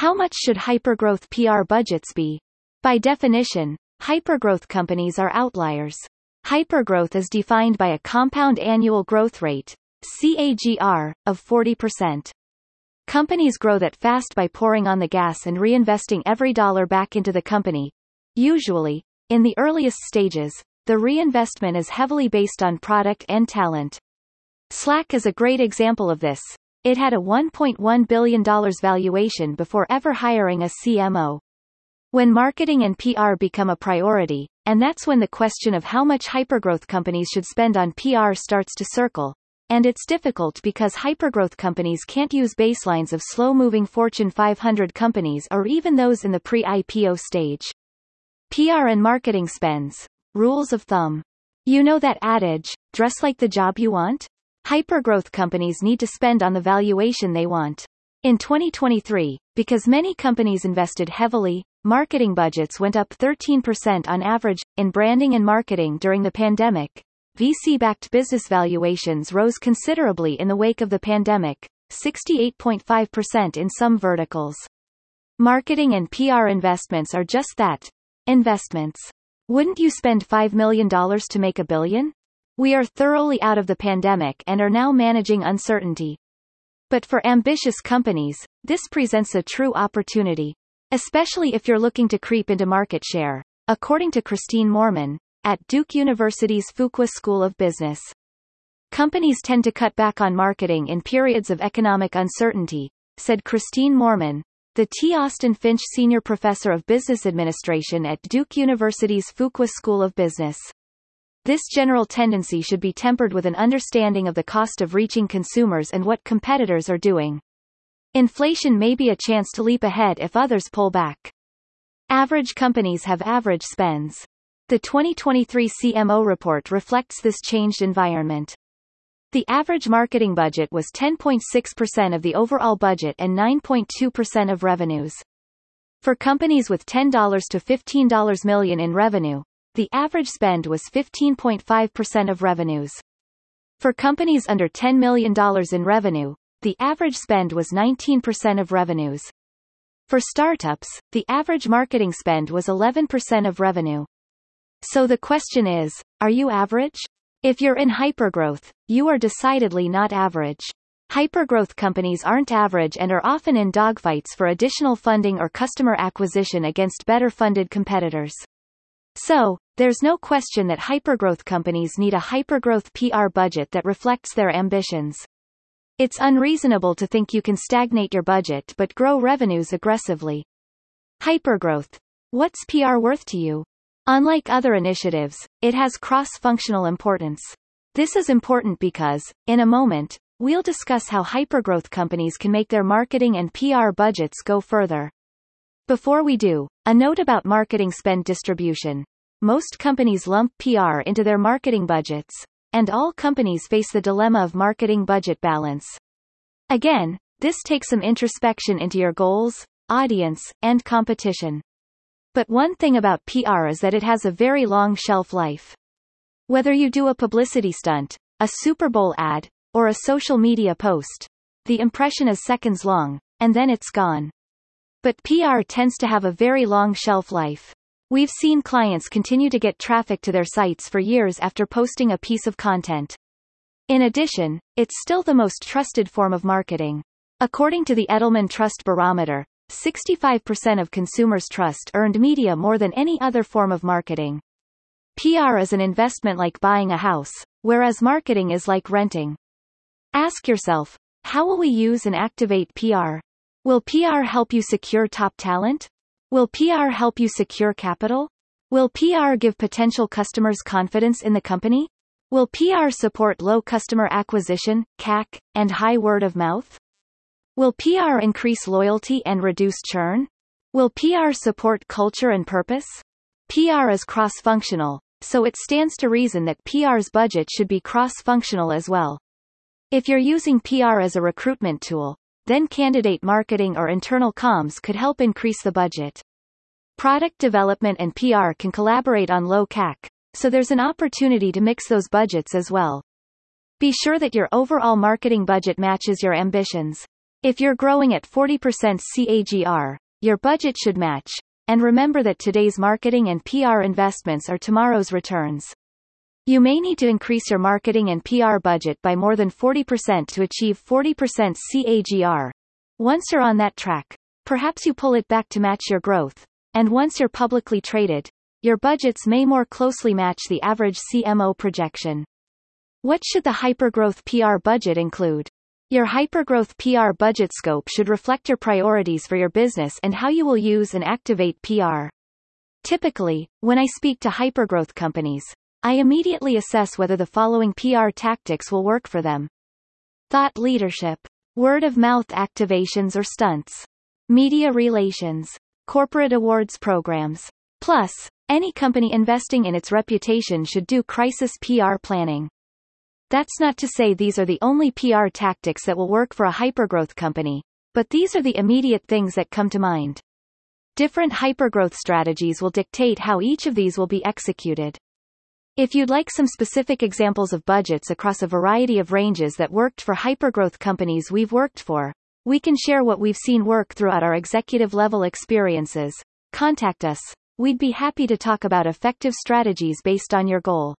How much should hypergrowth PR budgets be? By definition, hypergrowth companies are outliers. Hypergrowth is defined by a compound annual growth rate, CAGR, of 40%. Companies grow that fast by pouring on the gas and reinvesting every dollar back into the company. Usually, in the earliest stages, the reinvestment is heavily based on product and talent. Slack is a great example of this. It had a $1.1 billion valuation before ever hiring a CMO. When marketing and PR become a priority, and that's when the question of how much hypergrowth companies should spend on PR starts to circle. And it's difficult because hypergrowth companies can't use baselines of slow-moving Fortune 500 companies or even those in the pre-IPO stage. PR and marketing spends. Rules of thumb. You know that adage, dress like the job you want? Hypergrowth companies need to spend on the valuation they want. In 2023, because many companies invested heavily, marketing budgets went up 13% on average, in branding and marketing during the pandemic. VC-backed business valuations rose considerably in the wake of the pandemic, 68.5% in some verticals. Marketing and PR investments are just that. Investments. Wouldn't you spend $5 million to make a billion? We are thoroughly out of the pandemic and are now managing uncertainty. But for ambitious companies, this presents a true opportunity. Especially if you're looking to creep into market share. According to Christine Moorman, at Duke University's Fuqua School of Business. Companies tend to cut back on marketing in periods of economic uncertainty, said Christine Moorman, the T. Austin Finch Senior Professor of Business Administration at Duke University's Fuqua School of Business. This general tendency should be tempered with an understanding of the cost of reaching consumers and what competitors are doing. Inflation may be a chance to leap ahead if others pull back. Average companies have average spends. The 2023 CMO report reflects this changed environment. The average marketing budget was 10.6% of the overall budget and 9.2% of revenues. For companies with $10 to $15 million in revenue, the average spend was 15.5% of revenues. For companies under $10 million in revenue, the average spend was 19% of revenues. For startups, the average marketing spend was 11% of revenue. So the question is, are you average? If you're in hypergrowth, you are decidedly not average. Hypergrowth companies aren't average and are often in dogfights for additional funding or customer acquisition against better funded competitors. So, there's no question that hypergrowth companies need a hypergrowth PR budget that reflects their ambitions. It's unreasonable to think you can stagnate your budget but grow revenues aggressively. Hypergrowth. What's PR worth to you? Unlike other initiatives, it has cross-functional importance. This is important because, in a moment, we'll discuss how hypergrowth companies can make their marketing and PR budgets go further. Before we do, a note about marketing spend distribution. Most companies lump PR into their marketing budgets, and all companies face the dilemma of marketing budget balance. Again, this takes some introspection into your goals, audience, and competition. But one thing about PR is that it has a very long shelf life. Whether you do a publicity stunt, a Super Bowl ad, or a social media post, the impression is seconds long, and then it's gone. But PR tends to have a very long shelf life. We've seen clients continue to get traffic to their sites for years after posting a piece of content. In addition, it's still the most trusted form of marketing. According to the Edelman Trust Barometer, 65% of consumers trust earned media more than any other form of marketing. PR is an investment like buying a house, whereas marketing is like renting. Ask yourself, how will we use and activate PR? Will PR help you secure top talent? Will PR help you secure capital? Will PR give potential customers confidence in the company? Will PR support low customer acquisition, CAC, and high word of mouth? Will PR increase loyalty and reduce churn? Will PR support culture and purpose? PR is cross-functional, so it stands to reason that PR's budget should be cross-functional as well. If you're using PR as a recruitment tool, then candidate marketing or internal comms could help increase the budget. Product development and PR can collaborate on low CAC, so there's an opportunity to mix those budgets as well. Be sure that your overall marketing budget matches your ambitions. If you're growing at 40% CAGR, your budget should match. And remember that today's marketing and PR investments are tomorrow's returns. You may need to increase your marketing and PR budget by more than 40% to achieve 40% CAGR. Once you're on that track, perhaps you pull it back to match your growth. And once you're publicly traded, your budgets may more closely match the average CMO projection. What should the hypergrowth PR budget include? Your hypergrowth PR budget scope should reflect your priorities for your business and how you will use and activate PR. Typically, when I speak to hypergrowth companies, I immediately assess whether the following PR tactics will work for them. Thought leadership. Word of mouth activations or stunts. Media relations. Corporate awards programs. Plus, any company investing in its reputation should do crisis PR planning. That's not to say these are the only PR tactics that will work for a hypergrowth company, but these are the immediate things that come to mind. Different hypergrowth strategies will dictate how each of these will be executed. If you'd like some specific examples of budgets across a variety of ranges that worked for hypergrowth companies we've worked for, we can share what we've seen work throughout our executive level experiences. Contact us. We'd be happy to talk about effective strategies based on your goal.